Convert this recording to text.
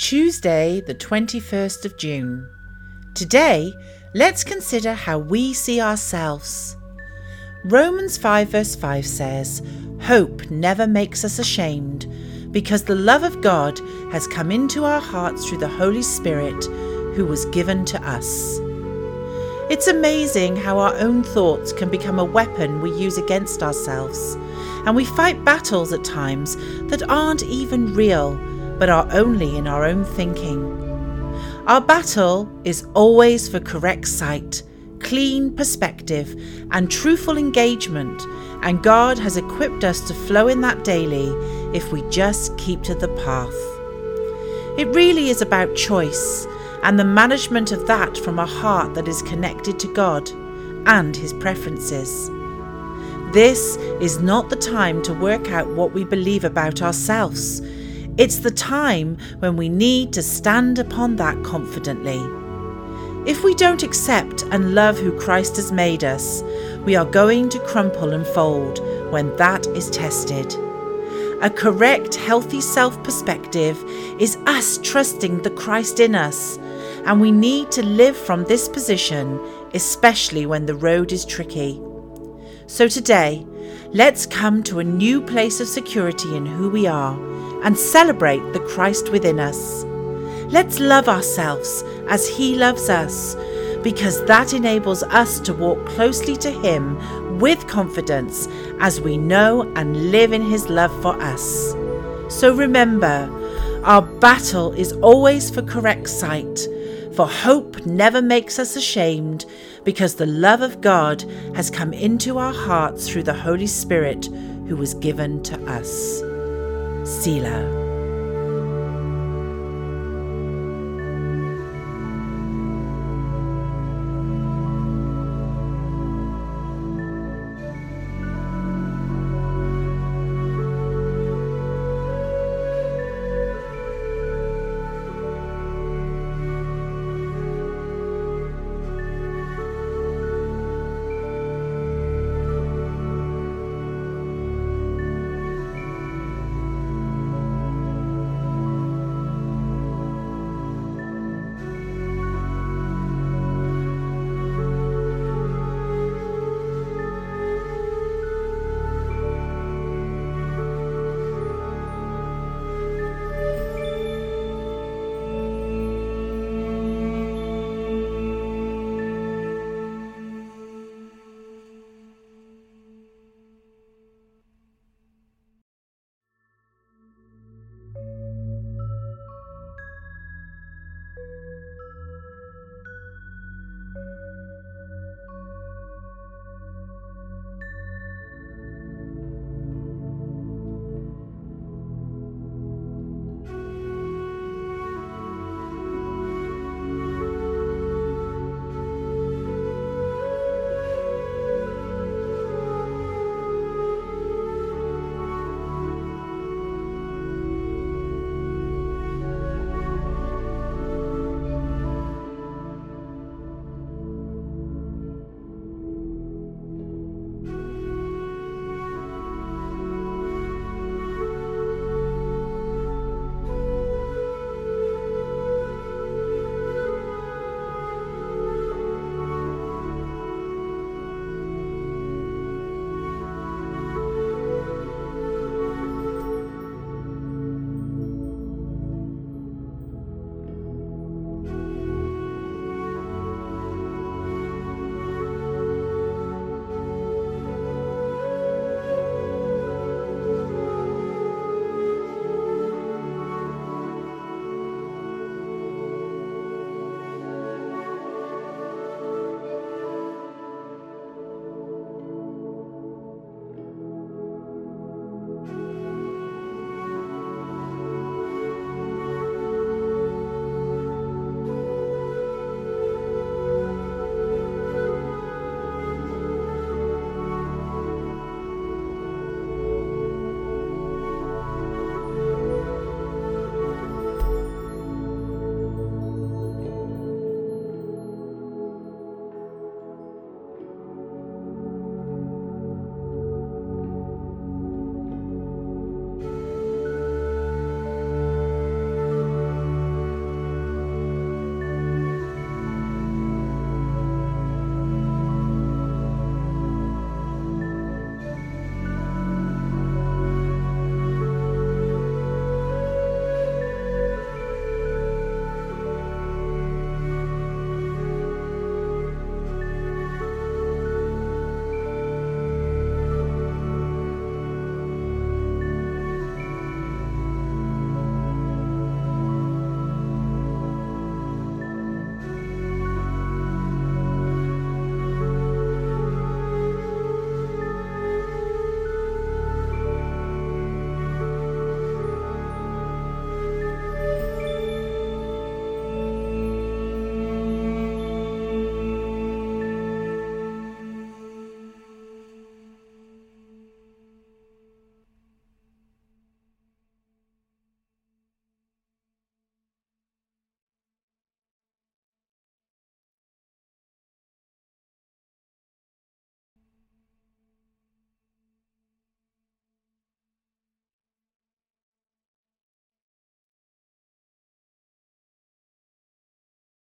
Tuesday, the 21st of June. Today, let's consider how we see ourselves. Romans 5, verse 5 says, Hope never makes us ashamed, because the love of God has come into our hearts through the Holy Spirit who was given to us. It's amazing how our own thoughts can become a weapon we use against ourselves, and we fight battles at times that aren't even real, but are only in our own thinking. Our battle is always for correct sight, clean perspective, and truthful engagement, and God has equipped us to flow in that daily if we just keep to the path. It really is about choice and the management of that from a heart that is connected to God and His preferences. This is not the time to work out what we believe about ourselves. It's the time when we need to stand upon that confidently. If we don't accept and love who Christ has made us, we are going to crumple and fold when that is tested. A correct, healthy self perspective is us trusting the Christ in us and we need to live from this position, especially when the road is tricky. So today, let's come to a new place of security in who we are and celebrate the Christ within us. Let's love ourselves as He loves us, because that enables us to walk closely to Him with confidence as we know and live in His love for us. So remember, our battle is always for correct sight for hope never makes us ashamed, because the love of God has come into our hearts through the Holy Spirit who was given to us. Selah.